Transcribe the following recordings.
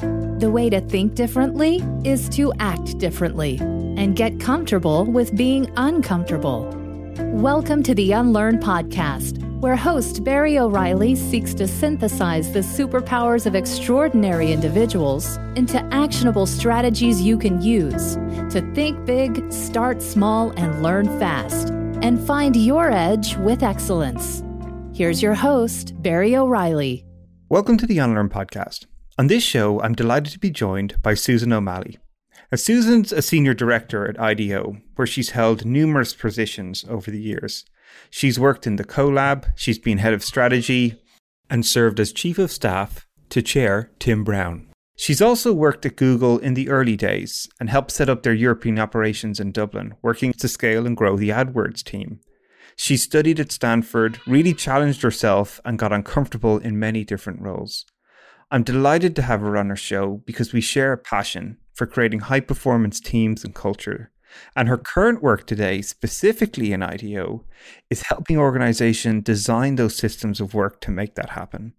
The way to think differently is to act differently and get comfortable with being uncomfortable. Welcome to the Unlearn Podcast, where host Barry O'Reilly seeks to synthesize the superpowers of extraordinary individuals into actionable strategies you can use to think big, start small, and learn fast, and find your edge with excellence. Here's your host, Barry O'Reilly. Welcome to the Unlearn Podcast. On this show, I'm delighted to be joined by Susan O'Malley. Now, Susan's a senior director at IDEO, where she's held numerous positions over the years. She's worked in the CoLab, she's been head of strategy, and served as chief of staff to chair Tim Brown. She's also worked at Google in the early days and helped set up their European operations in Dublin, working to scale and grow the AdWords team. She studied at Stanford, really challenged herself, and got uncomfortable in many different roles. I'm delighted to have her on our show because we share a passion for creating high performance teams and culture. And her current work today, specifically in IDEO, is helping organizations design those systems of work to make that happen.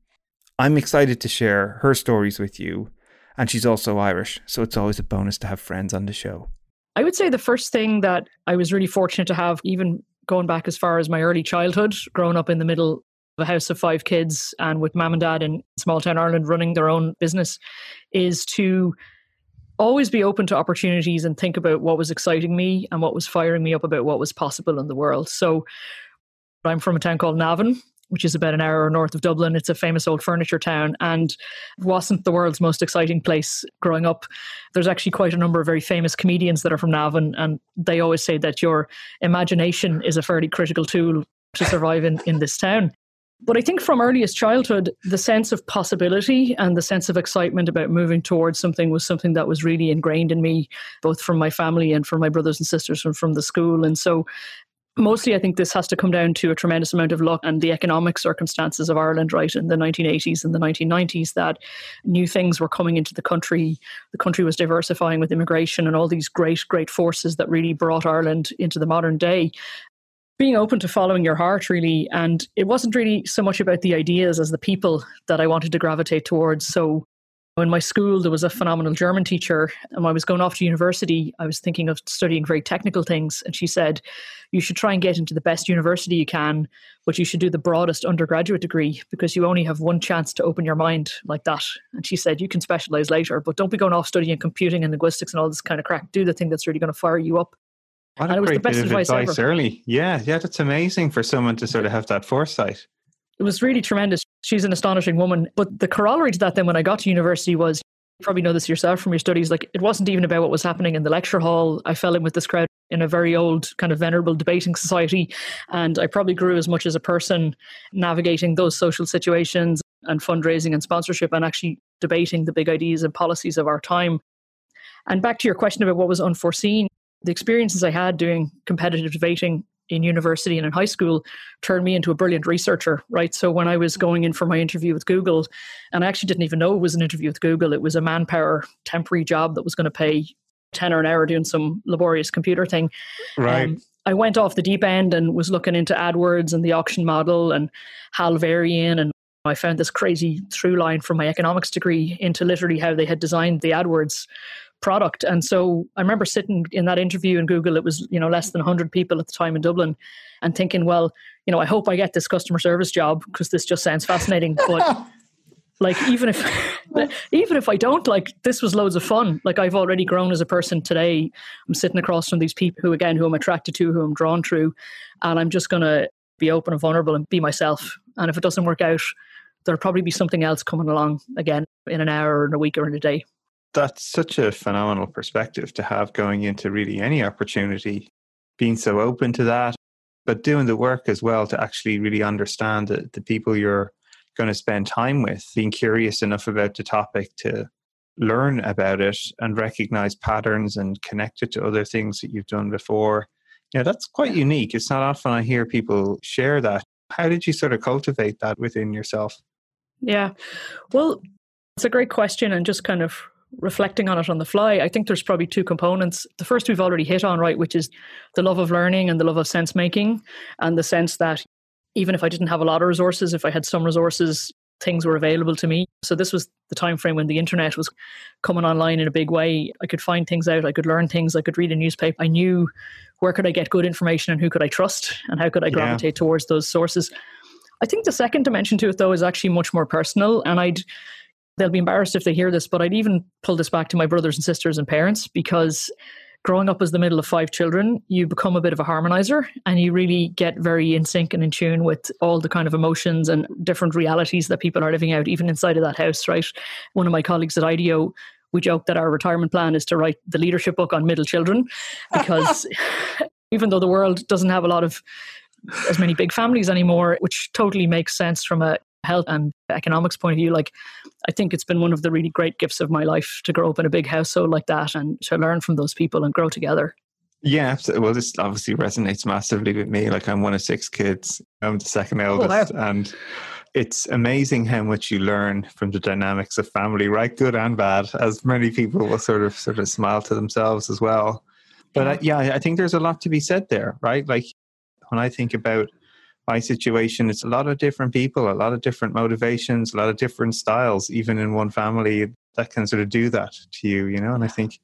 I'm excited to share her stories with you. And she's also Irish, so it's always a bonus to have friends on the show. I would say the first thing that I was really fortunate to have, even going back as far as my early childhood, growing up in the middle a house of five kids and with mom and dad in small town Ireland running their own business is to always be open to opportunities and think about what was exciting me and what was firing me up about what was possible in the world. So I'm from a town called Navan, which is about an hour north of Dublin. It's a famous old furniture town and wasn't the world's most exciting place growing up. There's actually quite a number of very famous comedians that are from Navan, and they always say that your imagination is a fairly critical tool to survive in, in this town. But I think from earliest childhood, the sense of possibility and the sense of excitement about moving towards something was something that was really ingrained in me, both from my family and from my brothers and sisters and from the school. And so mostly I think this has to come down to a tremendous amount of luck and the economic circumstances of Ireland, right, in the 1980s and the 1990s, that new things were coming into the country. The country was diversifying with immigration and all these great, great forces that really brought Ireland into the modern day being open to following your heart really. And it wasn't really so much about the ideas as the people that i wanted to gravitate towards. So in my school there was a phenomenal german teacher and when i was going off to university i was thinking of studying very technical things. And she said you should try and get into the best university you can but you should do the broadest undergraduate degree because you only have one chance to open your mind like that. And she said you can specialize later but don't be going off studying computing and linguistics and all this kind of crack do the thing that's really going to fire you up what a great bit of advice, advice early. Yeah, yeah, that's amazing for someone to sort of have that foresight. It was really tremendous. She's an astonishing woman. But the corollary to that then when I got to university was you probably know this yourself from your studies, like it wasn't even about what was happening in the lecture hall. I fell in with this crowd in a very old kind of venerable debating society. And I probably grew as much as a person navigating those social situations and fundraising and sponsorship and actually debating the big ideas and policies of our time. And back to your question about what was unforeseen, the experiences I had doing competitive debating in university and in high school turned me into a brilliant researcher, right? So when I was going in for my interview with Google, and I actually didn't even know it was an interview with Google, it was a manpower temporary job that was going to pay 10 or an hour doing some laborious computer thing. Right. Um, I went off the deep end and was looking into AdWords and the auction model and Hal Varian and I found this crazy through line from my economics degree into literally how they had designed the AdWords product. And so I remember sitting in that interview in Google, it was, you know, less than 100 people at the time in Dublin, and thinking, well, you know, I hope I get this customer service job because this just sounds fascinating. But like even if even if I don't, like this was loads of fun. Like I've already grown as a person today. I'm sitting across from these people who again who I'm attracted to, who I'm drawn to. and I'm just gonna be open and vulnerable and be myself. And if it doesn't work out, there'll probably be something else coming along again in an hour or in a week or in a day that's such a phenomenal perspective to have going into really any opportunity, being so open to that, but doing the work as well to actually really understand the, the people you're going to spend time with, being curious enough about the topic to learn about it and recognize patterns and connect it to other things that you've done before. Yeah, that's quite unique. It's not often I hear people share that. How did you sort of cultivate that within yourself? Yeah. Well, it's a great question and just kind of reflecting on it on the fly, I think there's probably two components. The first we've already hit on, right, which is the love of learning and the love of sense making, and the sense that even if I didn't have a lot of resources, if I had some resources, things were available to me. So this was the time frame when the internet was coming online in a big way. I could find things out, I could learn things, I could read a newspaper. I knew where could I get good information and who could I trust and how could I gravitate yeah. towards those sources. I think the second dimension to it though is actually much more personal and I'd they'll be embarrassed if they hear this, but I'd even pull this back to my brothers and sisters and parents because growing up as the middle of five children, you become a bit of a harmonizer and you really get very in sync and in tune with all the kind of emotions and different realities that people are living out, even inside of that house, right? One of my colleagues at IDEO, we joke that our retirement plan is to write the leadership book on middle children because even though the world doesn't have a lot of as many big families anymore, which totally makes sense from a health and economics point of view, like I think it's been one of the really great gifts of my life to grow up in a big household like that and to learn from those people and grow together. Yeah, well, this obviously resonates massively with me. Like, I'm one of six kids. I'm the second oh, eldest, oh, wow. and it's amazing how much you learn from the dynamics of family, right, good and bad. As many people will sort of sort of smile to themselves as well. But yeah, I, yeah, I think there's a lot to be said there, right? Like, when I think about my situation, it's a lot of different people, a lot of different motivations, a lot of different styles, even in one family that can sort of do that to you, you know? And I think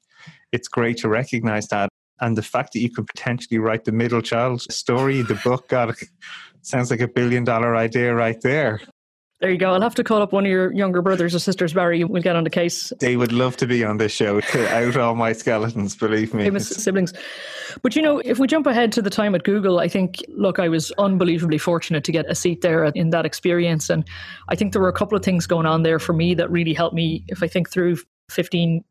it's great to recognize that. And the fact that you could potentially write the middle child story, the book, God, sounds like a billion dollar idea right there. There you go. I'll have to call up one of your younger brothers or sisters, Barry. We'll get on the case. They would love to be on this show to out all my skeletons, believe me. Famous siblings. But you know, if we jump ahead to the time at Google, I think, look, I was unbelievably fortunate to get a seat there in that experience. And I think there were a couple of things going on there for me that really helped me, if I think through 15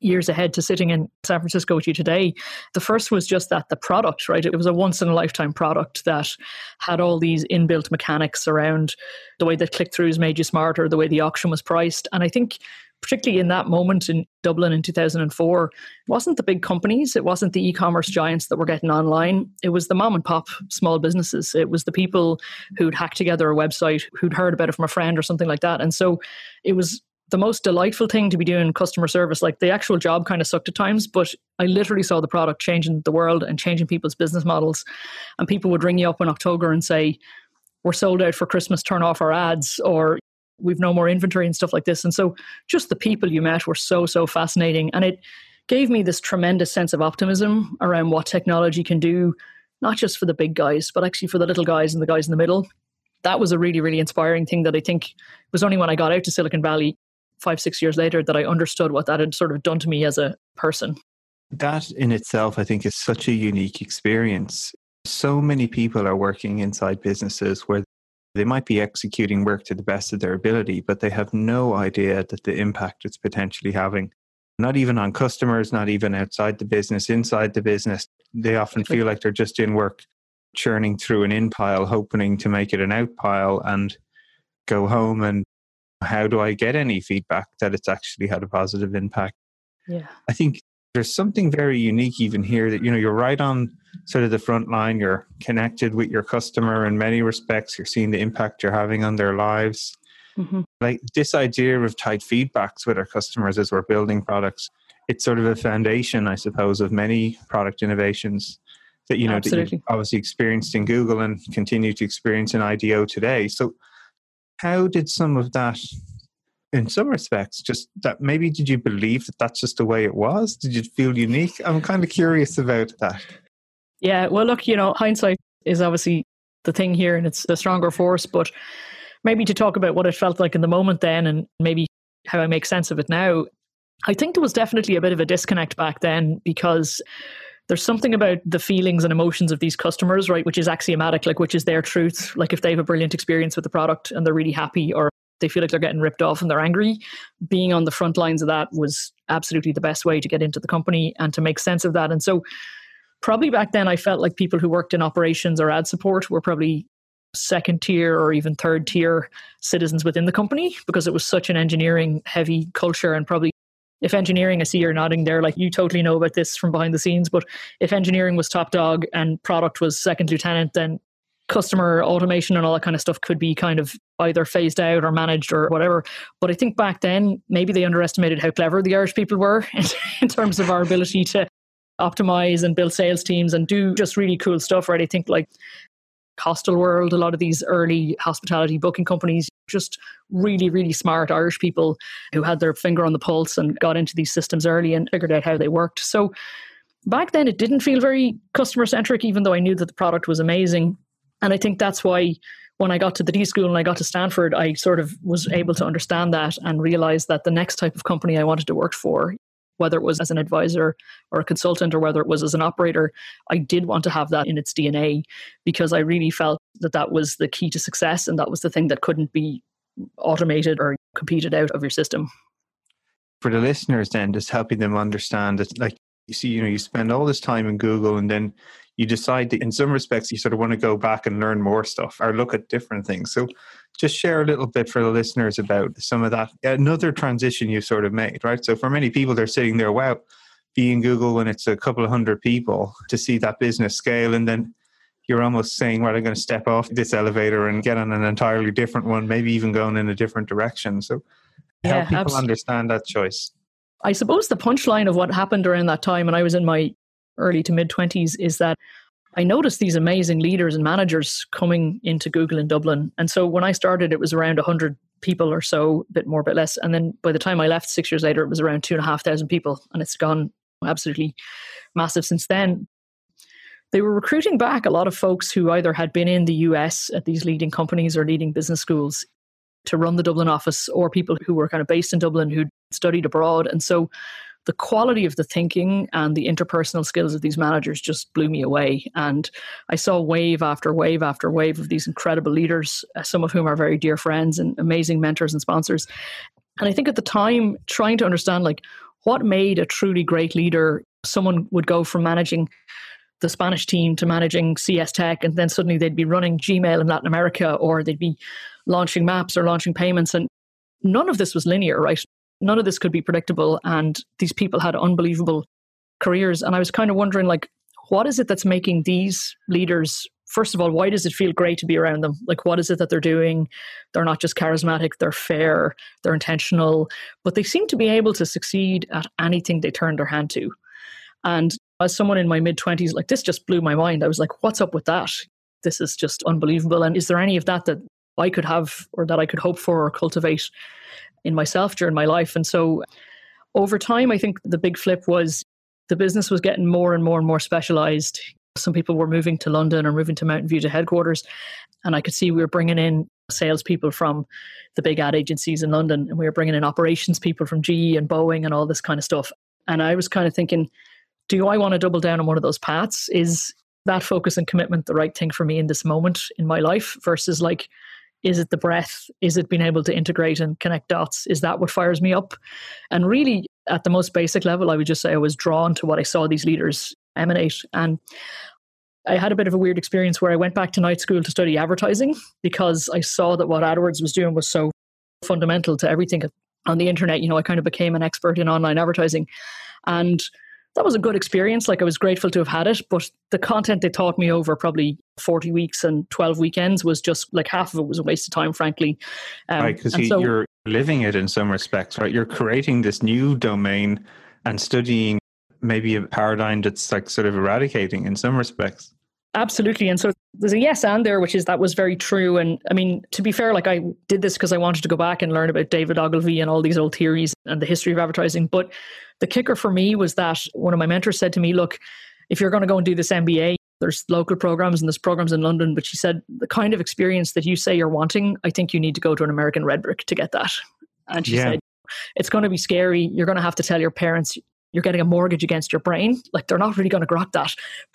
years ahead to sitting in San Francisco with you today. The first was just that the product, right? It was a once in a lifetime product that had all these inbuilt mechanics around the way that click throughs made you smarter, the way the auction was priced. And I think particularly in that moment in Dublin in 2004, it wasn't the big companies, it wasn't the e commerce giants that were getting online. It was the mom and pop small businesses. It was the people who'd hacked together a website, who'd heard about it from a friend or something like that. And so it was the most delightful thing to be doing customer service. Like the actual job kind of sucked at times, but I literally saw the product changing the world and changing people's business models. And people would ring you up in October and say, We're sold out for Christmas, turn off our ads, or we've no more inventory and stuff like this. And so just the people you met were so, so fascinating. And it gave me this tremendous sense of optimism around what technology can do, not just for the big guys, but actually for the little guys and the guys in the middle. That was a really, really inspiring thing that I think was only when I got out to Silicon Valley five, six years later that I understood what that had sort of done to me as a person. That in itself, I think, is such a unique experience. So many people are working inside businesses where they might be executing work to the best of their ability, but they have no idea that the impact it's potentially having, not even on customers, not even outside the business, inside the business. They often feel like they're just in work churning through an in pile, hoping to make it an out pile and go home and how do I get any feedback that it's actually had a positive impact? Yeah. I think there's something very unique even here that you know you're right on sort of the front line you're connected with your customer in many respects you're seeing the impact you're having on their lives mm-hmm. like this idea of tight feedbacks with our customers as we're building products it's sort of a foundation i suppose of many product innovations that you know that you obviously experienced in google and continue to experience in IDEO today so how did some of that in some respects just that maybe did you believe that that's just the way it was? Did you feel unique? I'm kind of curious about that. Yeah well look you know hindsight is obviously the thing here and it's the stronger force but maybe to talk about what it felt like in the moment then and maybe how i make sense of it now i think there was definitely a bit of a disconnect back then because there's something about the feelings and emotions of these customers, right, which is axiomatic, like which is their truth. Like if they have a brilliant experience with the product and they're really happy or they feel like they're getting ripped off and they're angry, being on the front lines of that was absolutely the best way to get into the company and to make sense of that. And so probably back then I felt like people who worked in operations or ad support were probably second tier or even third tier citizens within the company because it was such an engineering heavy culture and probably if engineering, I see you're nodding there, like you totally know about this from behind the scenes, but if engineering was top dog and product was second lieutenant, then customer automation and all that kind of stuff could be kind of either phased out or managed or whatever. But I think back then, maybe they underestimated how clever the Irish people were in terms of our ability to optimize and build sales teams and do just really cool stuff, right? I think like Hostel World, a lot of these early hospitality booking companies, just really, really smart Irish people who had their finger on the pulse and got into these systems early and figured out how they worked. So back then, it didn't feel very customer centric, even though I knew that the product was amazing. And I think that's why when I got to the D school and I got to Stanford, I sort of was able to understand that and realize that the next type of company I wanted to work for, whether it was as an advisor or a consultant or whether it was as an operator, I did want to have that in its DNA because I really felt that that was the key to success and that was the thing that couldn't be automated or competed out of your system. For the listeners, then, just helping them understand that, like, you see, you know, you spend all this time in Google and then you decide that in some respects you sort of want to go back and learn more stuff or look at different things. So just share a little bit for the listeners about some of that. Another transition you sort of made, right? So for many people, they're sitting there, wow, being Google when it's a couple of hundred people to see that business scale and then you're almost saying, well, I'm going to step off this elevator and get on an entirely different one, maybe even going in a different direction. So yeah, help people absolutely. understand that choice. I suppose the punchline of what happened during that time, and I was in my early to mid 20s is that I noticed these amazing leaders and managers coming into Google in Dublin. And so when I started, it was around 100 people or so, a bit more, a bit less. And then by the time I left six years later, it was around two and a half thousand people. And it's gone absolutely massive since then. They were recruiting back a lot of folks who either had been in the US at these leading companies or leading business schools to run the Dublin office, or people who were kind of based in Dublin who'd studied abroad. And so the quality of the thinking and the interpersonal skills of these managers just blew me away. And I saw wave after wave after wave of these incredible leaders, uh, some of whom are very dear friends and amazing mentors and sponsors. And I think at the time, trying to understand like what made a truly great leader, someone would go from managing the Spanish team to managing CS Tech, and then suddenly they'd be running Gmail in Latin America, or they'd be launching maps or launching payments. And none of this was linear, right? None of this could be predictable and these people had unbelievable careers. And i was kind of wondering like what is it that's making these leaders first of all why does it feel great to be around them? Like what is it that they're doing? They're not just charismatic they're fair they're intentional but they seem to be able to succeed at anything they turn their hand to. And as someone in my mid 20s like this just blew my mind. I was like what's up with that? This is just unbelievable. And is there any of that that i could have or that i could hope for or cultivate in myself during my life. And so over time, I think the big flip was the business was getting more and more and more specialized. Some people were moving to London or moving to Mountain View to headquarters. And I could see we were bringing in salespeople from the big ad agencies in London, and we were bringing in operations people from GE and Boeing and all this kind of stuff. And I was kind of thinking, do I want to double down on one of those paths? Is that focus and commitment the right thing for me in this moment in my life versus like is it the breath? Is it being able to integrate and connect dots? Is that what fires me up? And really, at the most basic level, I would just say I was drawn to what I saw these leaders emanate. And I had a bit of a weird experience where I went back to night school to study advertising because I saw that what AdWords was doing was so fundamental to everything on the internet. You know, I kind of became an expert in online advertising. And that was a good experience. Like I was grateful to have had it, but the content they taught me over probably 40 weeks and 12 weekends was just like half of it was a waste of time, frankly. Um, right, because so, you're living it in some respects, right? You're creating this new domain and studying maybe a paradigm that's like sort of eradicating in some respects. Absolutely. And so there's a yes and there, which is that was very true. And I mean, to be fair, like I did this because I wanted to go back and learn about David Ogilvy and all these old theories and the history of advertising. But the kicker for me was that one of my mentors said to me, look, if you're going to go and do this MBA, there's local programs and there's programs in London, but she said, the kind of experience that you say you're wanting, I think you need to go to an American Red Brick to get that. And she yeah. said, it's going to be scary. You're going to have to tell your parents you're getting a mortgage against your brain. Like they're not really going to grok that,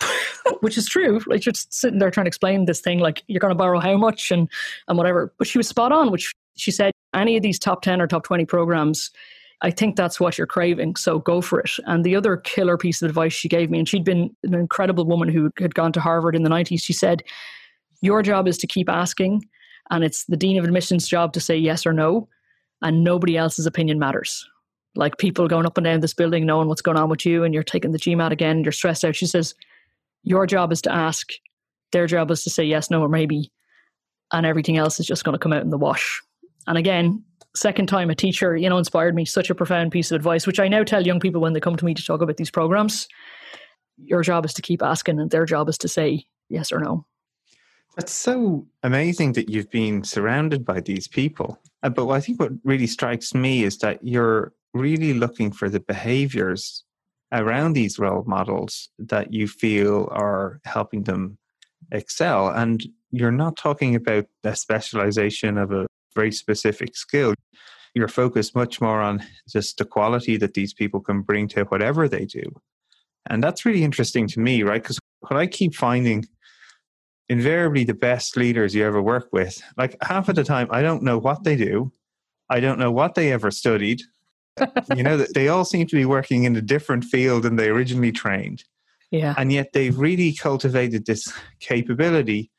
which is true. Like you're just sitting there trying to explain this thing, like you're going to borrow how much and and whatever. But she was spot on, which she said any of these top ten or top twenty programs. I think that's what you're craving, so go for it. And the other killer piece of advice she gave me, and she'd been an incredible woman who had gone to Harvard in the 90s, she said, Your job is to keep asking, and it's the Dean of Admissions' job to say yes or no, and nobody else's opinion matters like people going up and down this building knowing what's going on with you and you're taking the GMAT again, you're stressed out. She says, Your job is to ask, their job is to say yes, no, or maybe, and everything else is just going to come out in the wash. And again, second time a teacher, you know, inspired me such a profound piece of advice, which I now tell young people when they come to me to talk about these programs. Your job is to keep asking, and their job is to say yes or no. That's so amazing that you've been surrounded by these people. Uh, but I think what really strikes me is that you're really looking for the behaviors around these role models that you feel are helping them excel. And you're not talking about the specialization of a very specific skill. You're focused much more on just the quality that these people can bring to whatever they do. And that's really interesting to me, right? Because what I keep finding invariably the best leaders you ever work with, like half of the time, I don't know what they do. I don't know what they ever studied. You know, that they all seem to be working in a different field than they originally trained. Yeah. And yet they've really cultivated this capability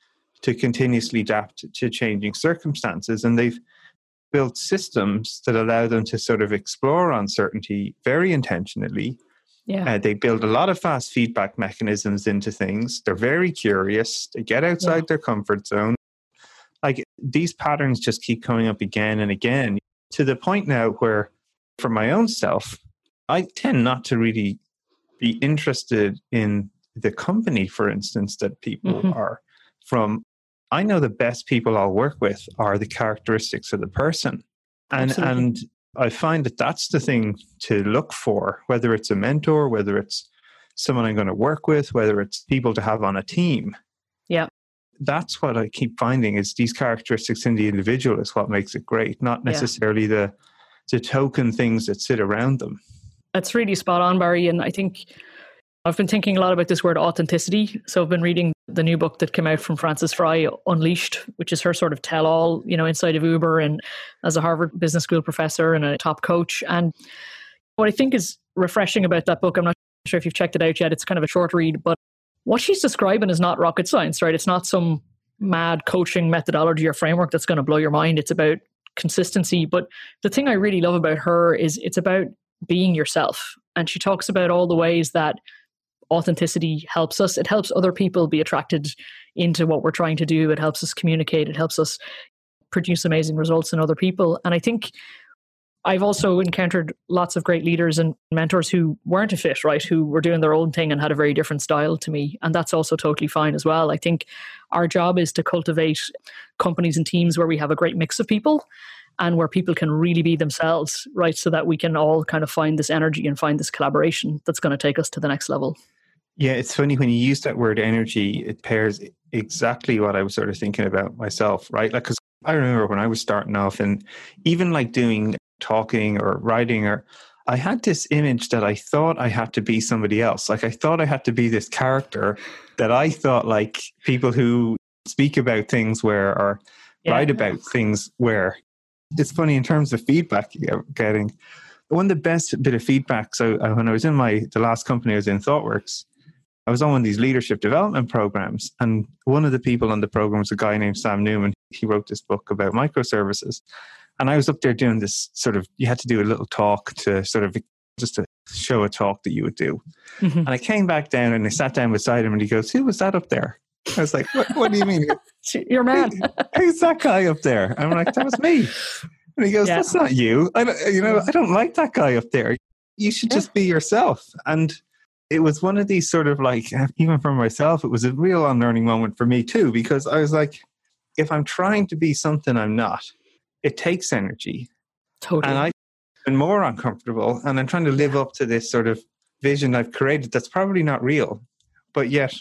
to continuously adapt to changing circumstances. And they've built systems that allow them to sort of explore uncertainty very intentionally. Yeah. Uh, they build a lot of fast feedback mechanisms into things. They're very curious. They get outside yeah. their comfort zone. Like these patterns just keep coming up again and again to the point now where, for my own self, I tend not to really be interested in the company, for instance, that people mm-hmm. are from. I know the best people I'll work with are the characteristics of the person. And, Absolutely. and I find that that's the thing to look for, whether it's a mentor, whether it's someone I'm going to work with, whether it's people to have on a team. Yeah. That's what I keep finding is these characteristics in the individual is what makes it great, not necessarily yeah. the the token things that sit around them. That's really spot on, Barry. And I think I've been thinking a lot about this word authenticity. So I've been reading the new book that came out from Frances Frei, Unleashed, which is her sort of tell all, you know, inside of Uber and as a Harvard Business School professor and a top coach. And what I think is refreshing about that book, I'm not sure if you've checked it out yet, it's kind of a short read, but what she's describing is not rocket science, right? It's not some mad coaching methodology or framework that's going to blow your mind. It's about consistency. But the thing I really love about her is it's about being yourself. And she talks about all the ways that authenticity helps us. It helps other people be attracted into what we're trying to do. It helps us communicate. It helps us produce amazing results in other people. And I think I've also encountered lots of great leaders and mentors who weren't a fit, right? Who were doing their own thing and had a very different style to me. And that's also totally fine as well. I think our job is to cultivate companies and teams where we have a great mix of people and where people can really be themselves, right? So that we can all kind of find this energy and find this collaboration that's going to take us to the next level. Yeah, it's funny when you use that word energy, it pairs exactly what I was sort of thinking about myself, right? Like, because I remember when I was starting off and even like doing talking or writing or I had this image that I thought I had to be somebody else. Like I thought I had to be this character that I thought like people who speak about things where or yeah. write about things where it's funny in terms of feedback you're getting. One of the best bit of feedback. So uh, when I was in my the last company I was in, ThoughtWorks, I was on one of these leadership development programs, and one of the people on the program was a guy named Sam Newman. He wrote this book about microservices, and I was up there doing this sort of. You had to do a little talk to sort of just to show a talk that you would do. Mm-hmm. And I came back down and I sat down beside him, and he goes, "Who was that up there?" I was like, "What, what do you mean?" Your man. Who's that guy up there? I'm like, "That was me." And he goes, yeah. "That's not you. I don't, you know, I don't like that guy up there. You should just be yourself." And it was one of these sort of like, even for myself, it was a real unlearning moment for me too, because I was like, if I'm trying to be something I'm not, it takes energy. Totally. And I've been more uncomfortable and I'm trying to live up to this sort of vision I've created that's probably not real. But yet,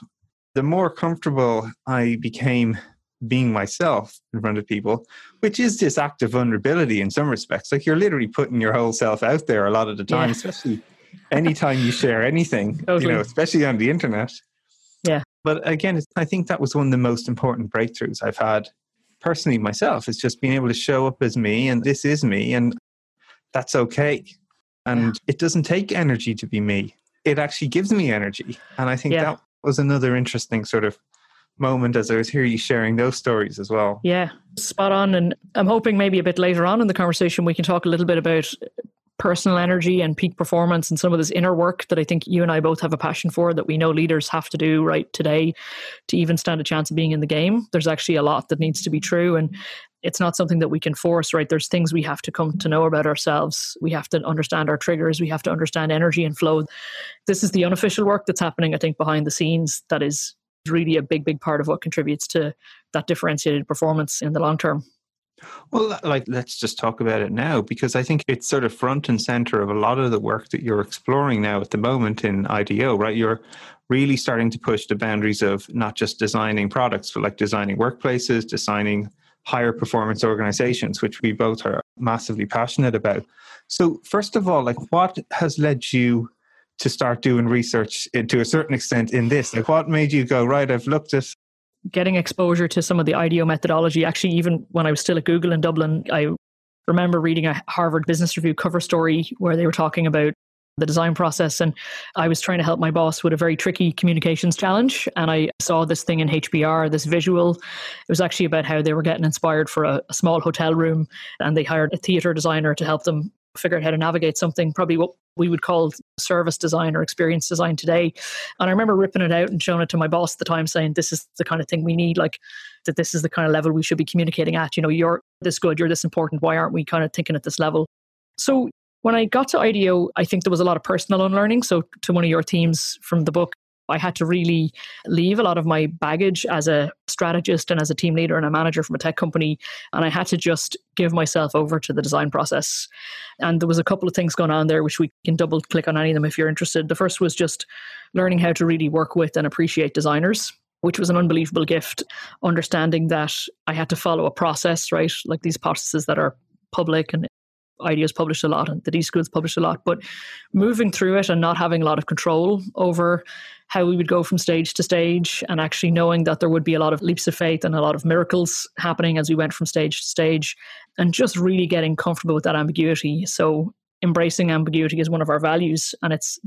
the more comfortable I became being myself in front of people, which is this act of vulnerability in some respects. Like you're literally putting your whole self out there a lot of the time, yeah. especially anytime you share anything, totally. you know, especially on the internet. Yeah. But again, I think that was one of the most important breakthroughs I've had personally myself. Is just being able to show up as me, and this is me, and that's okay. And yeah. it doesn't take energy to be me. It actually gives me energy, and I think yeah. that was another interesting sort of moment as I was hearing you sharing those stories as well. Yeah, spot on. And I'm hoping maybe a bit later on in the conversation we can talk a little bit about personal energy and peak performance and some of this inner work that I think you and I both have a passion for that we know leaders have to do right today to even stand a chance of being in the game. There's actually a lot that needs to be true and it's not something that we can force, right? There's things we have to come to know about ourselves. We have to understand our triggers. We have to understand energy and flow. This is the unofficial work that's happening, I think, behind the scenes that is really a big, big part of what contributes to that differentiated performance in the long term. Well, like, let's just talk about it now because I think it's sort of front and center of a lot of the work that you're exploring now at the moment in IDEO, right? You're really starting to push the boundaries of not just designing products, but like designing workplaces, designing higher performance organizations, which we both are massively passionate about. So, first of all, like, what has led you to start doing research to a certain extent in this? Like, what made you go, right, I've looked at getting exposure to some of the IDEO methodology. Actually, even when I was still at Google in Dublin, I remember reading a Harvard Business Review cover story where they were talking about the design process. And I was trying to help my boss with a very tricky communications challenge. And I saw this thing in HBR, this visual. It was actually about how they were getting inspired for a, a small hotel room and they hired a theater designer to help them figure out how to navigate something, probably what we would call service design or experience design today. And I remember ripping it out and showing it to my boss at the time, saying, This is the kind of thing we need, like that this is the kind of level we should be communicating at. You know, you're this good, you're this important. Why aren't we kind of thinking at this level? So when I got to IDEO, I think there was a lot of personal unlearning. So, to one of your themes from the book, I had to really leave a lot of my baggage as a strategist and as a team leader and a manager from a tech company. And I had to just give myself over to the design process. And there was a couple of things going on there, which we can double click on any of them if you're interested. The first was just learning how to really work with and appreciate designers which was an unbelievable gift. Understanding that I had to follow a process, right? Like these processes that are public and IDEO's published a lot and the D School's published a lot, but moving through it and not having a lot of control over how we would go from stage to stage and actually knowing that there would be a lot of leaps of faith and a lot of miracles happening as we went from stage to stage and just really getting comfortable with that ambiguity. So embracing ambiguity is one of our values and it's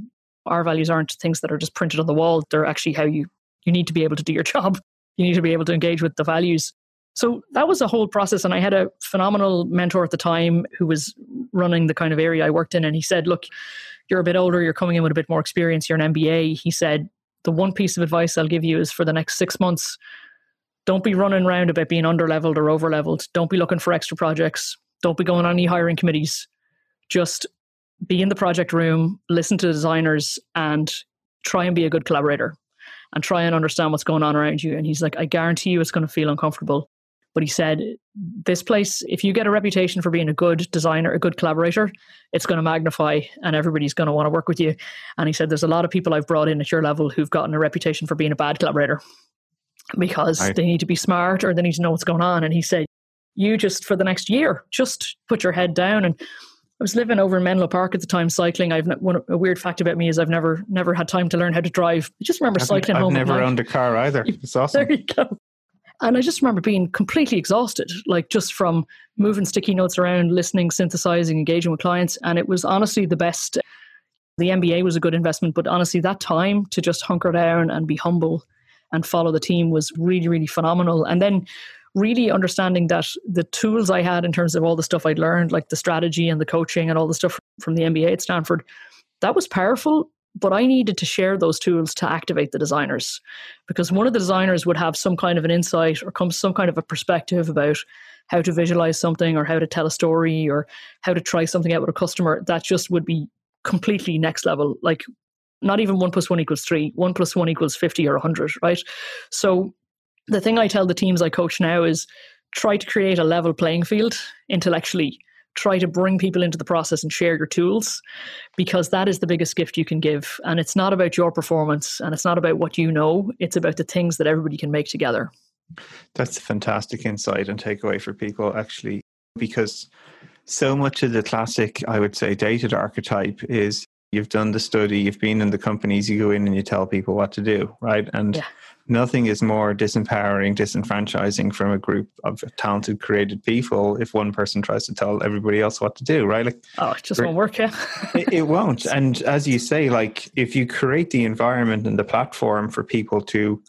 our values aren't things that are just printed on the wall. They're actually how you you need to be able to do your job. You need to be able to engage with the values so that was a whole process. And I had a phenomenal mentor at the time who was running the kind of area I worked in. And he said, Look, you're a bit older, you're coming in with a bit more experience, you're an MBA. He said, The one piece of advice I'll give you is for the next six months, don't be running around about being under leveled or over leveled. Don't be looking for extra projects. Don't be going on any hiring committees. Just be in the project room, listen to the designers, and try and be a good collaborator and try and understand what's going on around you. And he's like, I guarantee you it's going to feel uncomfortable. But he said, this place, if you get a reputation for being a good designer, a good collaborator, it's going to magnify and everybody's going to want to work with you. And he said, there's a lot of people I've brought in at your level who've gotten a reputation for being a bad collaborator because they need to be smart or they need to know what's going on. And he said, you just for the next year, just put your head down. And I was living over in Menlo Park at the time, cycling. I've one a weird fact about me is I've never never had time to learn how to drive. I just remember I've, cycling I've home. I've never owned a car either. It's awesome. There you go. And I just remember being completely exhausted, like just from moving sticky notes around, listening, synthesizing, engaging with clients. And it was honestly the best. The MBA was a good investment, but honestly, that time to just hunker down and be humble and follow the team was really, really phenomenal. And then really understanding that the tools I had in terms of all the stuff I'd learned, like the strategy and the coaching and all the stuff from the MBA at Stanford, that was powerful but I needed to share those tools to activate the designers because one of the designers would have some kind of an insight or come some kind of a perspective about how to visualize something or how to tell a story or how to try something out with a customer that just would be completely next level. Like not even one plus one equals three one plus one equals 50 or 100 right? So the thing i tell the teams i coach now is try to create a level playing field intellectually try to bring people into the process and share your tools because that is the biggest gift you can give. And it's not about your performance and it's not about what you know, it's about the things that everybody can make together. That's a fantastic insight and takeaway for people, actually, because so much of the classic, I would say, dated archetype is you've done the study, you've been in the companies, you go in and you tell people what to do, right? And yeah nothing is more disempowering, disenfranchising from a group of talented, creative people if one person tries to tell everybody else what to do, right? Like, oh, it just won't work, yeah. it, it won't. And as you say, like, if you create the environment and the platform for people to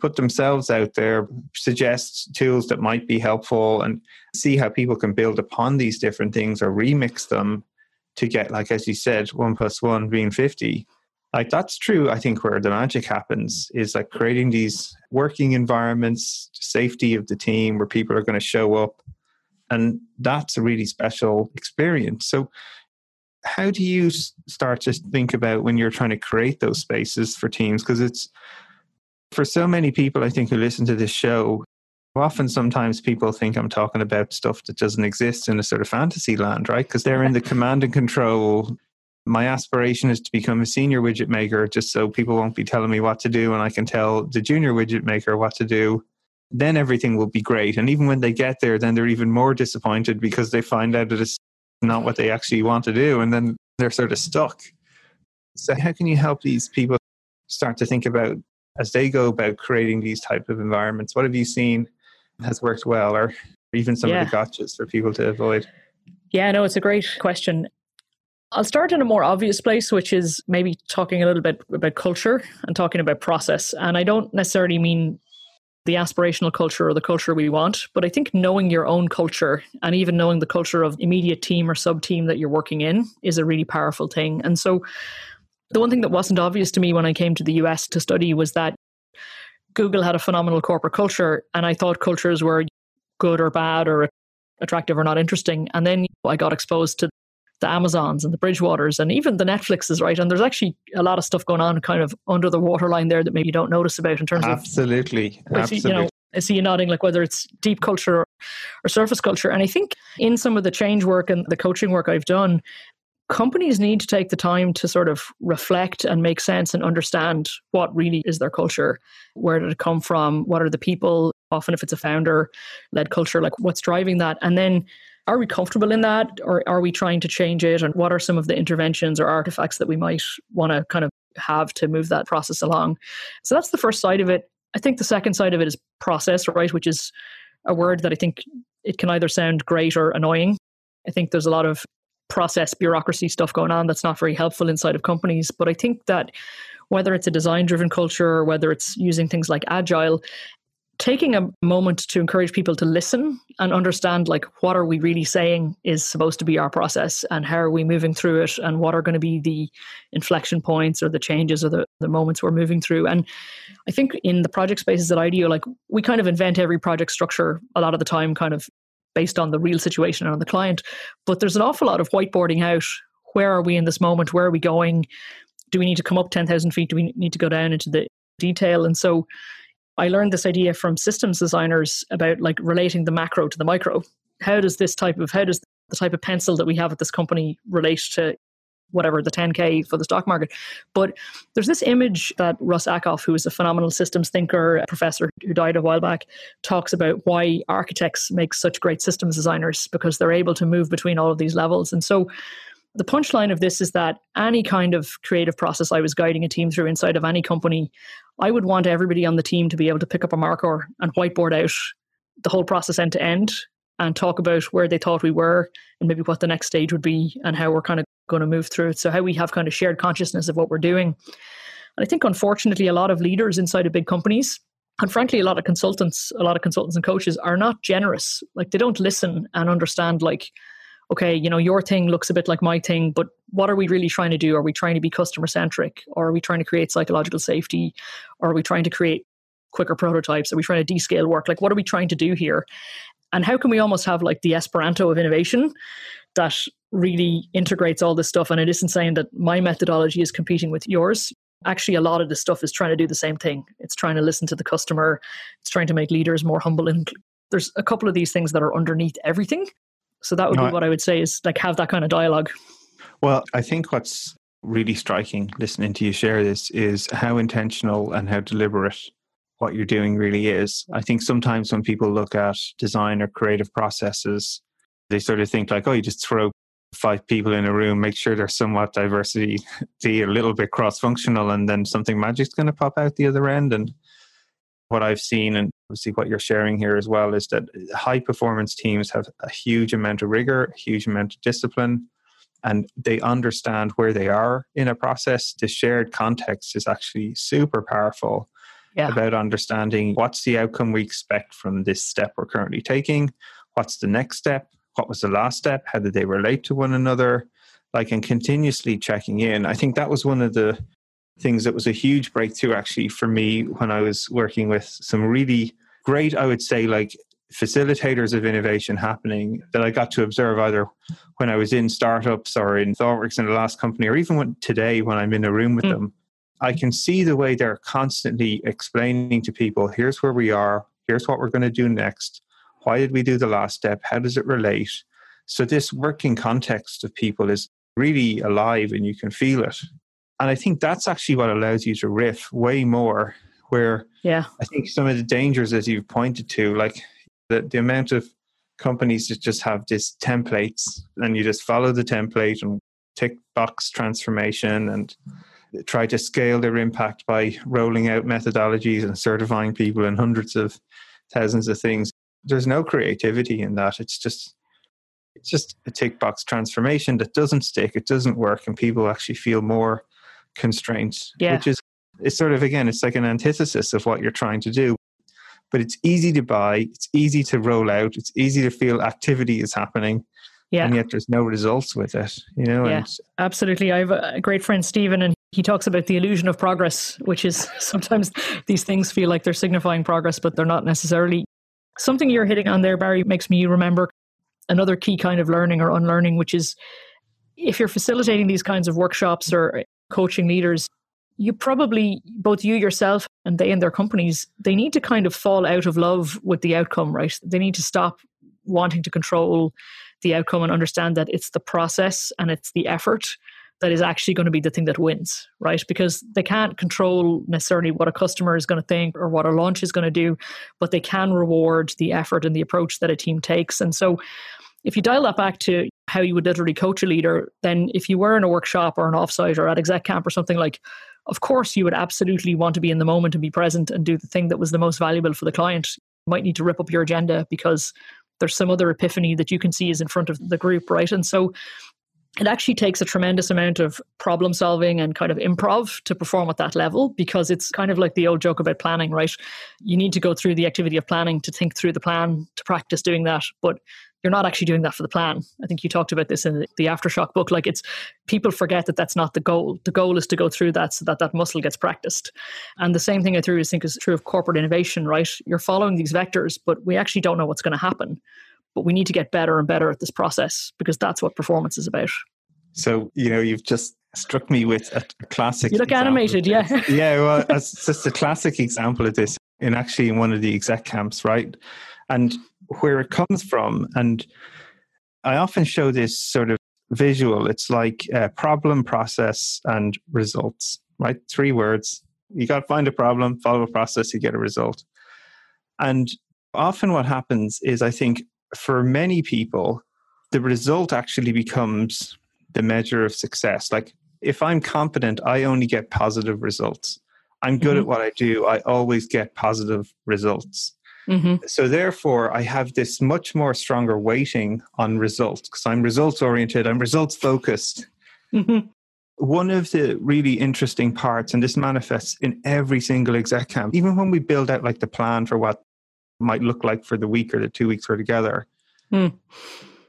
put themselves out there, suggest tools that might be helpful, and see how people can build upon these different things or remix them to get, like, as you said, one plus one being 50 like that's true i think where the magic happens is like creating these working environments safety of the team where people are going to show up and that's a really special experience so how do you start to think about when you're trying to create those spaces for teams because it's For so many people, I think, who listen to this show, often sometimes people think I'm talking about stuff that doesn't exist in a sort of fantasy land, right? Because they're in the command and control. My aspiration is to become a senior widget maker just so people won't be telling me what to do and I can tell the junior widget maker what to do. Then everything will be great. And even when they get there, then they're even more disappointed because they find out that it's not what they actually want to do. And then they're sort of stuck. So, how can you help these people start to think about as they go about creating these type of environments? What have you seen has worked well, or even some yeah. of the gotchas for people to avoid? Yeah, no, it's a great question. I'll start in a more obvious place, which is maybe talking a little bit about culture and talking about process. And I don't necessarily mean the aspirational culture or the culture we want, but I think knowing your own culture and even knowing the culture of immediate team or sub team that you're working in is a really powerful thing. And so the one thing that wasn't obvious to me when I came to the US to study was that Google had a phenomenal corporate culture, and I thought cultures were good or bad or attractive or not interesting. And then I got exposed to the Amazons and the Bridgewaters and even the Netflixes, right? And there's actually a lot of stuff going on kind of under the waterline there that maybe you don't notice about in terms absolutely. of absolutely. You know, I see you nodding like whether it's deep culture or, or surface culture. And I think in some of the change work and the coaching work I've done, companies need to take the time to sort of reflect and make sense and understand what really is their culture. Where did it come from? What are the people? Often, if it's a founder led culture, like what's driving that? And then are we comfortable in that or are we trying to change it? And what are some of the interventions or artifacts that we might want to kind of have to move that process along? So that's the first side of it. I think the second side of it is process, right? Which is a word that I think it can either sound great or annoying. I think there's a lot of process bureaucracy stuff going on that's not very helpful inside of companies. But I think that whether it's a design driven culture or whether it's using things like agile, taking a moment to encourage people to listen and understand like what are we really saying is supposed to be our process and how are we moving through it and what are going to be the inflection points or the changes or the, the moments we're moving through. And i think in the project spaces at ideo like we kind of invent every project structure a lot of the time kind of based on the real situation and on the client. But there's an awful lot of whiteboarding out. Where are we in this moment? Where are we going? Do we need to come up 10,000 feet? Do we need to go down into the detail? And so I learned this idea from systems designers about like relating the macro to the micro. How does this type of how does the type of pencil that we have at this company relate to whatever the 10k for the stock market but there's this image that russ ackoff who is a phenomenal systems thinker professor who died a while back talks about why architects make such great systems designers because they're able to move between all of these levels and so the punchline of this is that any kind of creative process I was guiding a team through inside of any company, I would want everybody on the team to be able to pick up a marker and whiteboard out the whole process end to end and talk about where they thought we were and maybe what the next stage would be and how we're kind of going to move through it. So, how we have kind of shared consciousness of what we're doing. And I think, unfortunately, a lot of leaders inside of big companies, and frankly, a lot of consultants, a lot of consultants and coaches are not generous. Like, they don't listen and understand, like, okay, you know, your thing looks a bit like my thing, but what are we really trying to do? Are we trying to be customer centric? Or are we trying to create psychological safety? Or are we trying to create quicker prototypes? Are we trying to descale work? Like, what are we trying to do here? And how can we almost have like the Esperanto of innovation that really integrates all this stuff? And it isn't saying that my methodology is competing with yours. Actually, a lot of this stuff is trying to do the same thing. It's trying to listen to the customer, it's trying to make leaders more humble. And there's a couple of these things that are underneath everything so that would no, be what I would say is like have that kind of dialogue. Well, I think what's really striking listening to you share this is how intentional and how deliberate what you're doing really is. I think sometimes when people look at design or creative processes, they sort of think like, oh, you just throw five people in a room, make sure there's somewhat diversity, a little bit cross functional, and then something magic's going to pop out the other end. And what I've seen and obviously what you're sharing here as well is that high performance teams have a huge amount of rigor, a huge amount of discipline, and they understand where they are in a process. The shared context is actually super powerful yeah. about understanding what's the outcome we expect from this step we're currently taking, what's the next step, what was the last step, how did they relate to one another, like and continuously checking in. I think that was one of the things that was a huge breakthrough actually for me when I was working with some really great, I would say, like facilitators of innovation happening that I got to observe either when I was in startups or in ThoughtWorks in the last company, or even when, today when I'm in a room with mm. them. I can see the way they're constantly explaining to people here's where we are, here's what we're going to do next. Why did we do the last step? How does it relate? So, this working context of people is really alive and you can feel it. And I think that's actually what allows you to riff way more. Where yeah. I think some of the dangers, as you've pointed to, like the, the amount of companies that just have this templates and you just follow the template and tick box transformation and try to scale their impact by rolling out methodologies and certifying people in hundreds of thousands of things. There's no creativity in that. It's just it's just a tick box transformation that doesn't stick, it doesn't work, and people actually feel more constraints. Yeah. Which is it's sort of again, it's like an antithesis of what you're trying to do. But it's easy to buy, it's easy to roll out, it's easy to feel activity is happening yeah. and yet there's no results with it you know yeah, and absolutely i have a great friend stephen and he talks about the illusion of progress which is sometimes these things feel like they're signifying progress but they're not necessarily something you're hitting on there barry makes me remember another key kind of learning or unlearning which is if you're facilitating these kinds of workshops or coaching leaders you probably both you yourself and they and their companies they need to kind of fall out of love with the outcome right they need to stop wanting to control the outcome and understand that it's the process and it's the effort that is actually going to be the thing that wins, right? Because they can't control necessarily what a customer is going to think or what a launch is going to do, but they can reward the effort and the approach that a team takes. And so if you dial that back to how you would literally coach a leader, then if you were in a workshop or an offsite or at exec camp or something like, of course you would absolutely want to be in the moment and be present and do the thing that was the most valuable for the client. You might need to rip up your agenda because there's some other epiphany that you can see is in front of the group, right? And so it actually takes a tremendous amount of problem solving and kind of improv to perform at that level because it's kind of like the old joke about planning, right? You need to go through the activity of planning to think through the plan, to practice doing that. But you're not actually doing that for the plan. I think you talked about this in the Aftershock book. Like it's people forget that that's not the goal. The goal is to go through that so that that muscle gets practiced. And the same thing I think is true of corporate innovation, right? You're following these vectors, but we actually don't know what's going to happen. But we need to get better and better at this process because that's what performance is about. So, you know, you've just struck me with a classic. You look animated, yeah. yeah, well, it's just a classic example of this in actually in one of the exec camps, right? And where it comes from. And I often show this sort of visual. It's like a problem, process, and results, right? Three words. You got to find a problem, follow a process, you get a result. And often what happens is, I think, for many people, the result actually becomes the measure of success. Like, if I'm competent, I only get positive results. I'm good mm-hmm. at what I do, I always get positive results. Mm-hmm. So therefore, I have this much more stronger weighting on results because I'm results oriented. I'm results focused. Mm-hmm. One of the really interesting parts, and this manifests in every single exec camp, even when we build out like the plan for what might look like for the week or the two weeks we're together. Mm.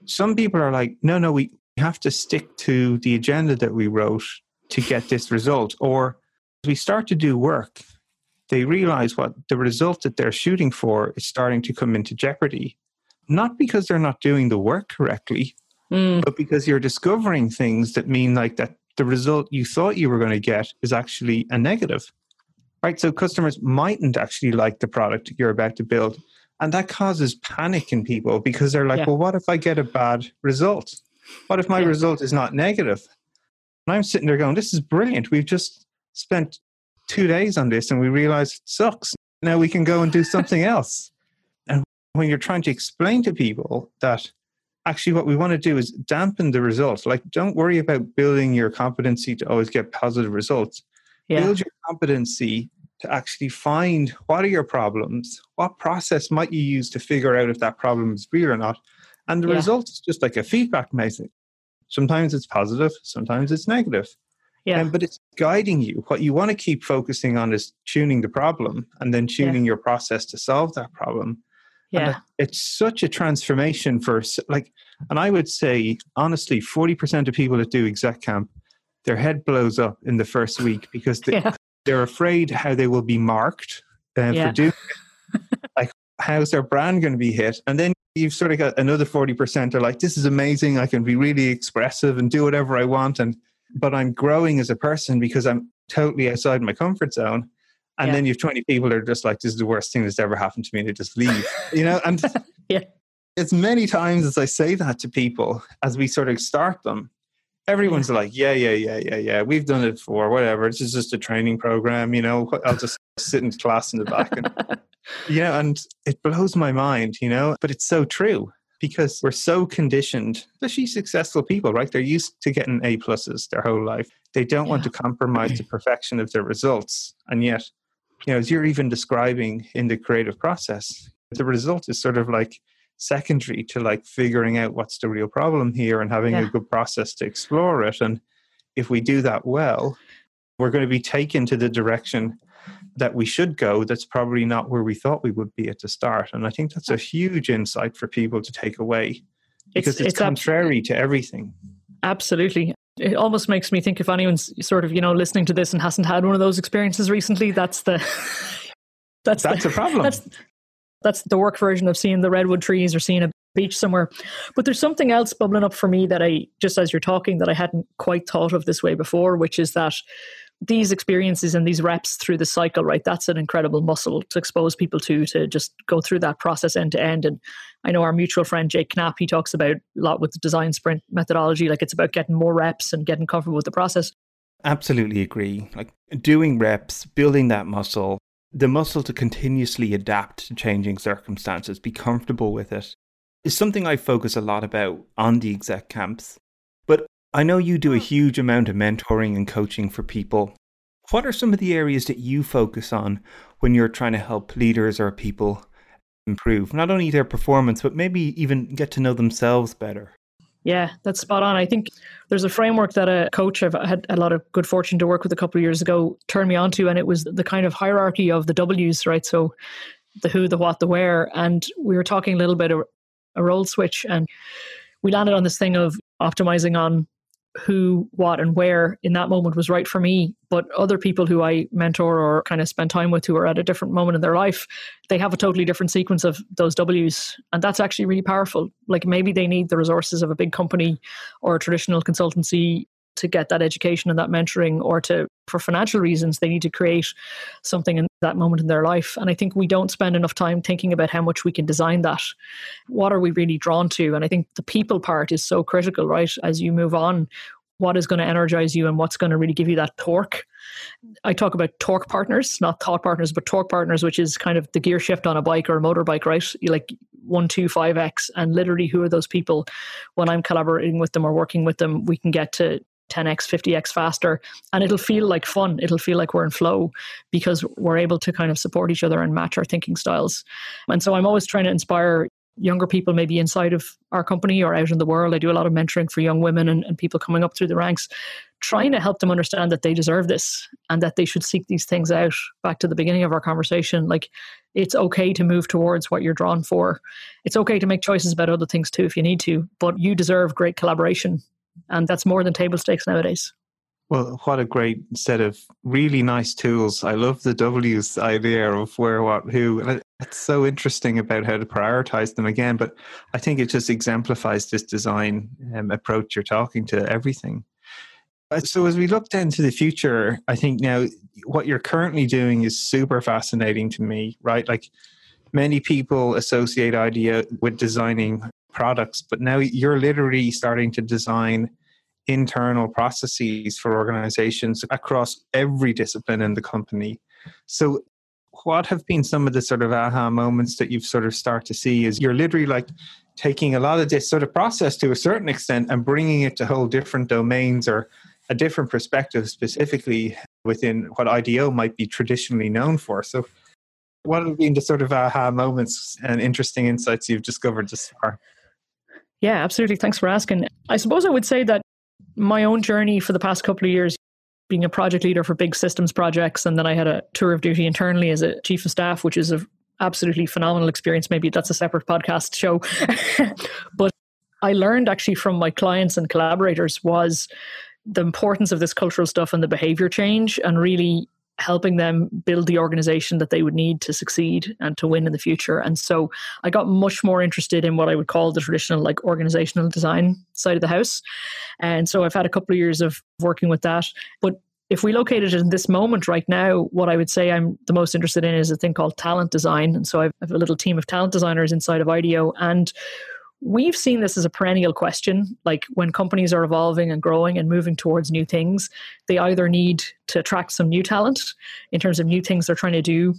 Some people are like, no, no, we have to stick to the agenda that we wrote to get this result. Or we start to do work they realize what the result that they're shooting for is starting to come into jeopardy. Not because they're not doing the work correctly, mm. but because you're discovering things that mean like that the result you thought you were going to get is actually a negative. Right? So customers mightn't actually like the product you're about to build. And that causes panic in people because they're like, yeah. well, what if I get a bad result? What if my yeah. result is not negative? And I'm sitting there going, this is brilliant. We've just spent two days on this and we realize it sucks. Now we can go and do something else. And when you're trying to explain to people that actually what we want to do is dampen the results, like don't worry about building your competency to always get positive results. Yeah. Build your competency to actually find what are your problems, what process might you use to figure out if that problem is real or not. And the yeah. result is just like a feedback method. Sometimes it's positive, sometimes it's negative. Yeah. Um, but it's guiding you. What you want to keep focusing on is tuning the problem and then tuning yeah. your process to solve that problem. Yeah. it's such a transformation for, like, and I would say, honestly, 40% of people that do exec camp, their head blows up in the first week because they, yeah. they're afraid how they will be marked uh, yeah. for doing it. like, how's their brand going to be hit? And then you've sort of got another 40% are like, this is amazing. I can be really expressive and do whatever I want. And but I'm growing as a person because I'm totally outside my comfort zone. And yeah. then you have 20 people that are just like, this is the worst thing that's ever happened to me. And they just leave, you know? And yeah. as many times as I say that to people, as we sort of start them, everyone's yeah. like, yeah, yeah, yeah, yeah, yeah. We've done it before, whatever. This is just a training program, you know. I'll just sit in class in the back. And, yeah, and it blows my mind, you know, but it's so true because we're so conditioned, especially successful people, right? They're used to getting A pluses their whole life. They don't yeah. want to compromise the perfection of their results. And yet, you know, as you're even describing in the creative process, the result is sort of like secondary to like figuring out what's the real problem here and having yeah. a good process to explore it. And if we do that well, we're going to be taken to the direction that we should go that's probably not where we thought we would be at the start. And I think that's a huge insight for people to take away because it's, it's, it's contrary to everything. Absolutely. It almost makes me think if anyone's sort of, you know, listening to this and hasn't had one of those experiences recently, that's the that's that's the, a problem. That's that's the work version of seeing the redwood trees or seeing a beach somewhere. But there's something else bubbling up for me that I just as you're talking that I hadn't quite thought of this way before, which is that these experiences and these reps through the cycle, right? That's an incredible muscle to expose people to, to just go through that process end to end. And I know our mutual friend Jake Knapp, he talks about a lot with the design sprint methodology. Like it's about getting more reps and getting comfortable with the process. Absolutely agree. Like doing reps, building that muscle, the muscle to continuously adapt to changing circumstances, be comfortable with it, is something I focus a lot about on the exec camps. I know you do a hmm. huge amount of mentoring and coaching for people. What are some of the areas that you focus on when you're trying to help leaders or people improve not only their performance, but maybe even get to know themselves better? Yeah, that's spot on. I think there's a framework that a coach I've had a lot of good fortune to work with a couple of years ago turned me onto, and it was the kind of hierarchy of the W's, right? So the who, the what, the where. And we were talking a little bit of a role switch, and we landed on this thing of optimizing on who, what, and where in that moment was right for me. But other people who I mentor or kind of spend time with who are at a different moment in their life, they have a totally different sequence of those W's. And that's actually really powerful. Like maybe they need the resources of a big company or a traditional consultancy to get that education and that mentoring or to for financial reasons they need to create something in that moment in their life and i think we don't spend enough time thinking about how much we can design that what are we really drawn to and i think the people part is so critical right as you move on what is going to energize you and what's going to really give you that torque. I talk about torque partners, not thought partners, but torque partners, which is kind of the gear shift on a bike or a motorbike, right? You like one, two, five X. And literally, who are those people? When I'm collaborating with them or working with them, we can get to 10x, 50x faster. And it'll feel like fun. It'll feel like we're in flow because we're able to kind of support each other and match our thinking styles. And so I'm always trying to inspire younger people maybe inside of our company or out in the world. I do a lot of mentoring for young women and, and people coming up through the ranks, trying to help them understand that they deserve this and that they should seek these things out. Back to the beginning of our conversation, like it's okay to move towards what you're drawn for. It's okay to make choices about other things too if you need to, but you deserve great collaboration and that's more than table stakes nowadays. Well, what a great set of really nice tools. I love the W's IDEO of where, what, who. It's so interesting about how to prioritize them again, but I think it just exemplifies this design um, approach you're talking to everything. Uh, so, as we look then to the future, I think now what you're currently doing is super fascinating to me, right? Like many people associate idea with designing products, but now you're literally starting to design internal processes for organizations across every discipline in the company. So, what have been some of the sort of aha moments that you've sort of start to see? Is you're literally like taking a lot of this sort of process to a certain extent and bringing it to whole different domains or a different perspective, specifically within what IDEO might be traditionally known for. So, what have been the sort of aha moments and interesting insights you've discovered this far? Yeah, absolutely. Thanks for asking. I suppose I would say that my own journey for the past couple of years, being a project leader for big systems projects, and then I had a tour of duty internally as a chief of staff, which is an absolutely phenomenal experience. Maybe that's a separate podcast show. but I learned actually from my clients and collaborators was the importance of this cultural stuff and the behavior change and really helping them build the organization that they would need to succeed and to win in the future. And so I got much more interested in what I would call the traditional like organizational design side of the house. And so I've had a couple of years of working with that. But if we located it in this moment right now, what I would say I'm the most interested in is a thing called talent design. And so I have a little team of talent designers inside of IDEO. And we've seen this as a perennial question. Like when companies are evolving and growing and moving towards new things, they either need to attract some new talent in terms of new things they're trying to do,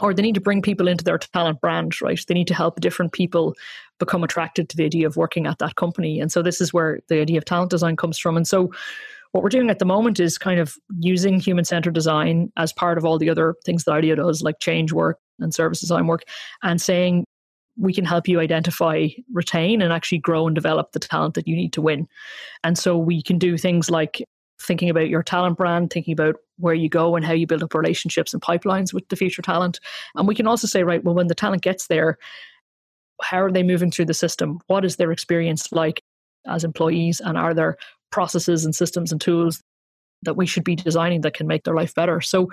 or they need to bring people into their talent brand, right? They need to help different people become attracted to the idea of working at that company. And so this is where the idea of talent design comes from. And so what we're doing at the moment is kind of using human centered design as part of all the other things that IDEO does, like change work and service design work, and saying we can help you identify, retain, and actually grow and develop the talent that you need to win. And so we can do things like thinking about your talent brand, thinking about where you go and how you build up relationships and pipelines with the future talent. And we can also say, right, well, when the talent gets there, how are they moving through the system? What is their experience like as employees? And are there processes and systems and tools that we should be designing that can make their life better? So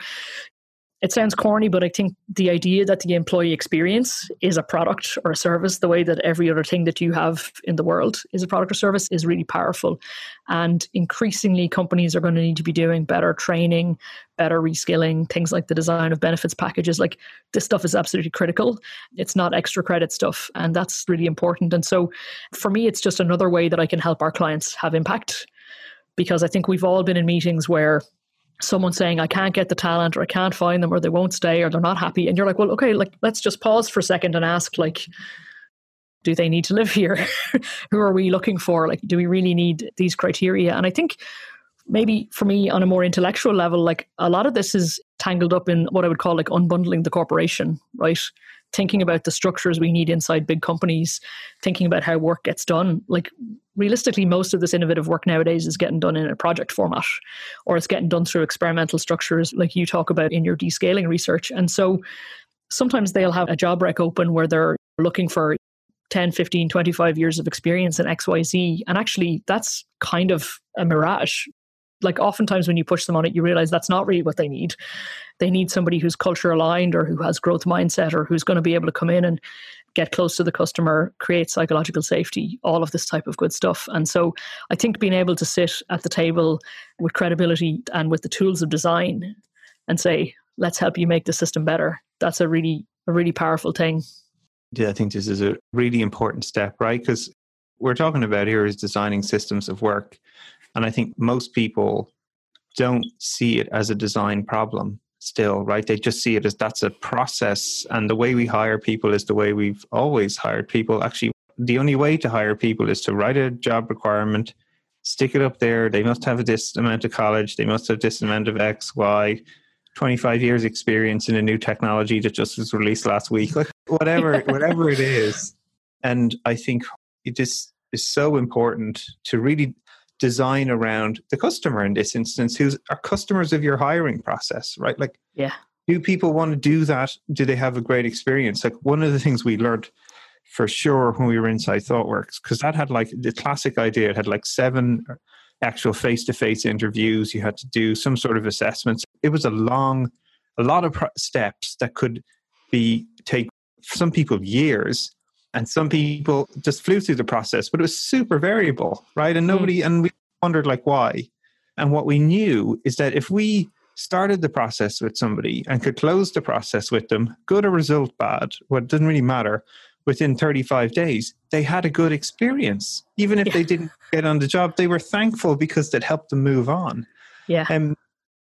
it sounds corny, but I think the idea that the employee experience is a product or a service, the way that every other thing that you have in the world is a product or service, is really powerful. And increasingly, companies are going to need to be doing better training, better reskilling, things like the design of benefits packages. Like this stuff is absolutely critical. It's not extra credit stuff. And that's really important. And so for me, it's just another way that I can help our clients have impact because I think we've all been in meetings where someone saying I can't get the talent or I can't find them or they won't stay or they're not happy and you're like well okay like let's just pause for a second and ask like do they need to live here? Who are we looking for? Like do we really need these criteria? And I think maybe for me on a more intellectual level like a lot of this is tangled up in what I would call like unbundling the corporation right thinking about the structures we need inside big companies, thinking about how work gets done. Like realistically, most of this innovative work nowadays is getting done in a project format or it's getting done through experimental structures like you talk about in your descaling research. And so sometimes they'll have a job rec open where they're looking for 10, 15, 25 years of experience in XYZ. And actually, that's kind of a mirage like oftentimes when you push them on it, you realize that's not really what they need. They need somebody who's culture aligned or who has growth mindset or who's going to be able to come in and get close to the customer, create psychological safety, all of this type of good stuff. And so I think being able to sit at the table with credibility and with the tools of design and say, let's help you make the system better, that's a really, a really powerful thing. Yeah, I think this is a really important step, right? Because we're talking about here is designing systems of work and I think most people don't see it as a design problem still, right? They just see it as that's a process. And the way we hire people is the way we've always hired people. Actually, the only way to hire people is to write a job requirement, stick it up there. They must have this amount of college, they must have this amount of X, Y. 25 years experience in a new technology that just was released last week like whatever whatever it is and i think it just is so important to really design around the customer in this instance who's are customers of your hiring process right? Like yeah. do people want to do that? Do they have a great experience? Like one of the things we learned for sure when we were inside thoughtworks because that had like the classic idea it had like seven actual face-to-face interviews you had to do some sort of assessments. It was a long a lot of steps that could be take some people years and some people just flew through the process but it was super variable right and hmm. nobody mm. and we wondered like why and what we knew is that if we started the process with somebody and could close the process with them good or result bad what well, doesn't really matter within 35 days they had a good experience even if yeah. they didn't get on the job they were thankful because that helped them move on yeah and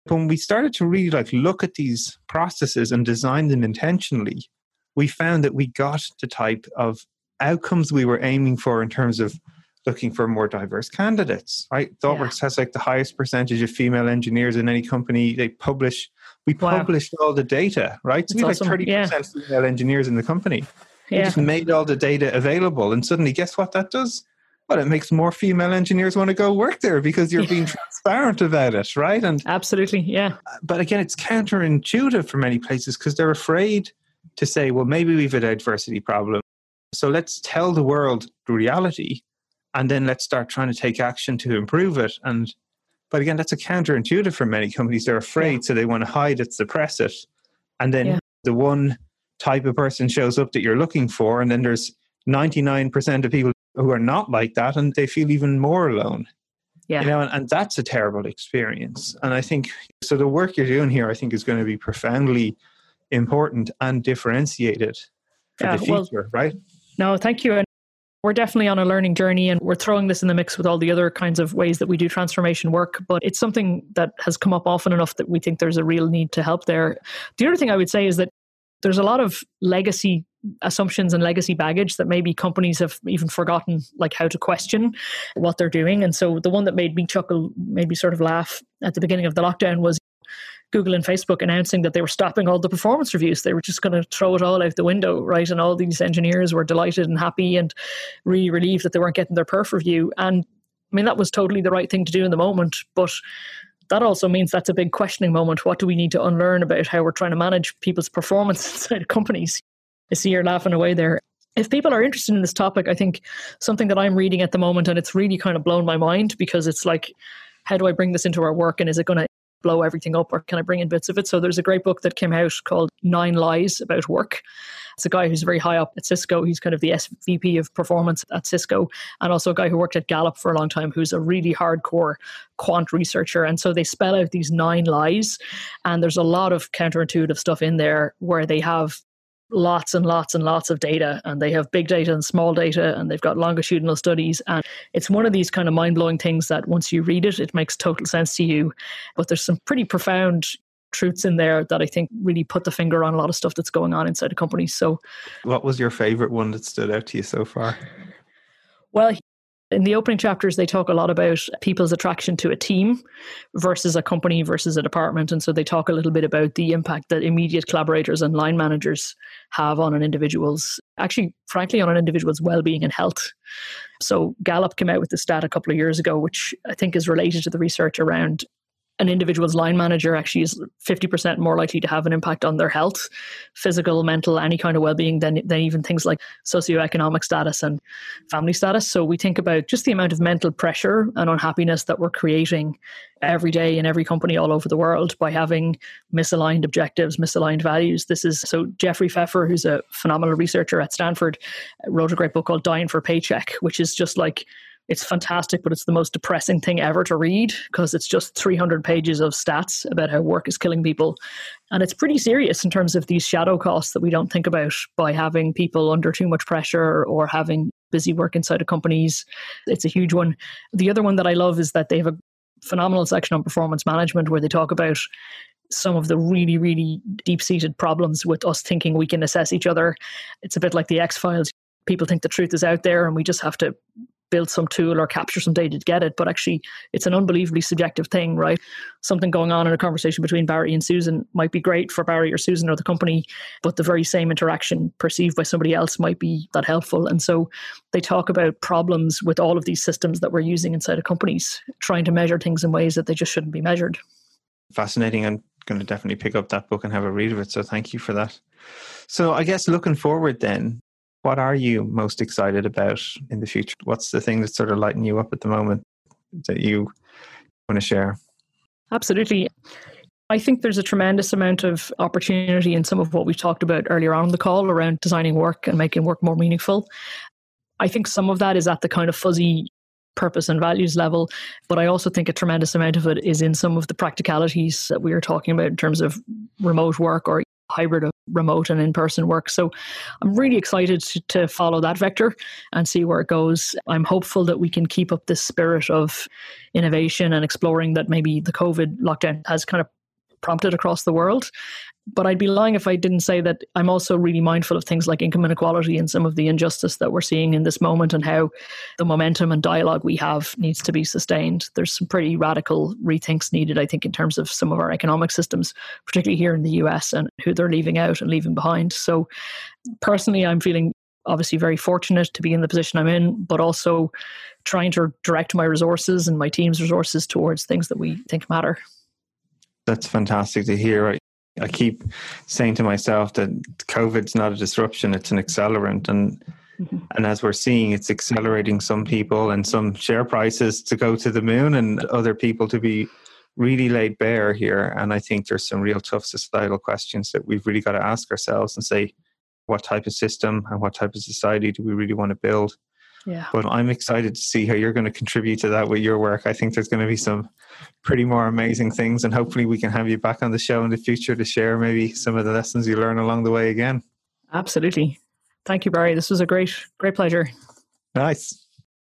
when we started to really like look at these processes and design them intentionally we found that we got the type of outcomes we were aiming for in terms of looking for more diverse candidates right thoughtworks yeah. has like the highest percentage of female engineers in any company they publish we wow. published all the data right so we have awesome. like 30% yeah. female engineers in the company we yeah. just made all the data available and suddenly guess what that does well it makes more female engineers want to go work there because you're being transparent about it right and absolutely yeah but again it's counterintuitive for many places because they're afraid to say, well, maybe we've a diversity problem. So let's tell the world the reality and then let's start trying to take action to improve it. And but again, that's a counterintuitive for many companies. They're afraid, yeah. so they want to hide it, suppress it. And then yeah. the one type of person shows up that you're looking for, and then there's 99% of people who are not like that, and they feel even more alone. Yeah. You know, and, and that's a terrible experience. And I think so the work you're doing here, I think, is going to be profoundly important and differentiated for yeah, the future, well, right? No, thank you. And we're definitely on a learning journey and we're throwing this in the mix with all the other kinds of ways that we do transformation work. But it's something that has come up often enough that we think there's a real need to help there. The other thing I would say is that there's a lot of legacy assumptions and legacy baggage that maybe companies have even forgotten like how to question what they're doing and so the one that made me chuckle made me sort of laugh at the beginning of the lockdown was Google and Facebook announcing that they were stopping all the performance reviews. They were just going to throw it all out the window, right? And all these engineers were delighted and happy and really relieved that they weren't getting their perf review. And I mean, that was totally the right thing to do in the moment. But that also means that's a big questioning moment. What do we need to unlearn about how we're trying to manage people's performance inside companies? I see you're laughing away there. If people are interested in this topic, I think something that I'm reading at the moment, and it's really kind of blown my mind because it's like, how do I bring this into our work? And is it going to blow everything up or can I bring in bits of it? So there's a great book that came out called Nine Lies About Work. It's a guy who's very high up at Cisco. He's kind of the SVP of performance at Cisco, and also a guy who worked at Gallup for a long time, who's a really hardcore quant researcher. And so they spell out these nine lies, and there's a lot of counterintuitive stuff in there where they have lots and lots and lots of data and they have big data and small data and they've got longitudinal studies and it's one of these kind of mind-blowing things that once you read it it makes total sense to you. But there's some pretty profound truths in there that I think really put the finger on a lot of stuff that's going on inside the company so. What was your favorite one that stood out to you so far? Well in the opening chapters, they talk a lot about people's attraction to a team versus a company versus a department. And so they talk a little bit about the impact that immediate collaborators and line managers have on an individual's, actually, frankly, on an individual's well being and health. So Gallup came out with the stat a couple of years ago, which I think is related to the research around an individual's line manager actually is 50% more likely to have an impact on their health, physical, mental, any kind of well-being than, than even things like socioeconomic status and family status. So we think about just the amount of mental pressure and unhappiness that we're creating every day in every company all over the world by having misaligned objectives, misaligned values. This is so Jeffrey Pfeffer, who's a phenomenal researcher at Stanford, wrote a great book called Dying for Paycheck, which is just like it's fantastic, but it's the most depressing thing ever to read because it's just 300 pages of stats about how work is killing people. And it's pretty serious in terms of these shadow costs that we don't think about by having people under too much pressure or having busy work inside of companies. It's a huge one. The other one that I love is that they have a phenomenal section on performance management where they talk about some of the really, really deep seated problems with us thinking we can assess each other. It's a bit like the X Files. People think the truth is out there and we just have to build some tool or capture some data to get it. But actually, it's an unbelievably subjective thing, right? Something going on in a conversation between Barry and Susan might be great for Barry or Susan or the company, but the very same interaction perceived by somebody else might be that helpful. And so they talk about problems with all of these systems that we're using inside of companies, trying to measure things in ways that they just shouldn't be measured. Fascinating. I'm going to definitely pick up that book and have a read of it. So thank you for that. So I guess looking forward then, what are you most excited about in the future? What's the thing that's sort of lighting you up at the moment that you want to share? Absolutely. I think there's a tremendous amount of opportunity in some of what we talked about earlier on in the call around designing work and making work more meaningful. I think some of that is at the kind of fuzzy purpose and values level, but I also think a tremendous amount of it is in some of the practicalities that we are talking about in terms of remote work or hybrid of remote and in person work. So I'm really excited to, to, follow that vector and see where it goes. I'm hopeful that we can keep up this spirit of innovation and exploring that maybe the COVID lockdown has kind of prompted across the world. But I'd be lying if I didn't say that I'm also really mindful of things like income inequality and some of the injustice that we're seeing in this moment and how the momentum and dialogue we have needs to be sustained. There's some pretty radical rethinks needed, I think, in terms of some of our economic systems, particularly here in the US and who they're leaving out and leaving behind. So personally, I'm feeling obviously very fortunate to be in the position I'm in, but also trying to direct my resources and my team's resources towards things that we think matter. That's fantastic to hear. I keep saying to myself that COVID's not a disruption; it's an accelerant, and mm-hmm. and as we're seeing, it's accelerating some people and some share prices to go to the moon, and other people to be really laid bare here. And I think there's some real tough societal questions that we've really got to ask ourselves and say, what type of system and what type of society do we really want to build? Yeah. But I'm excited to see how you're going to contribute to that with your work. I think there's going to be some pretty more amazing things, and hopefully we can have you back on the show in the future to share maybe some of the lessons you learn along the way again. Absolutely. Thank you, Barry. This was a great, great pleasure. Nice.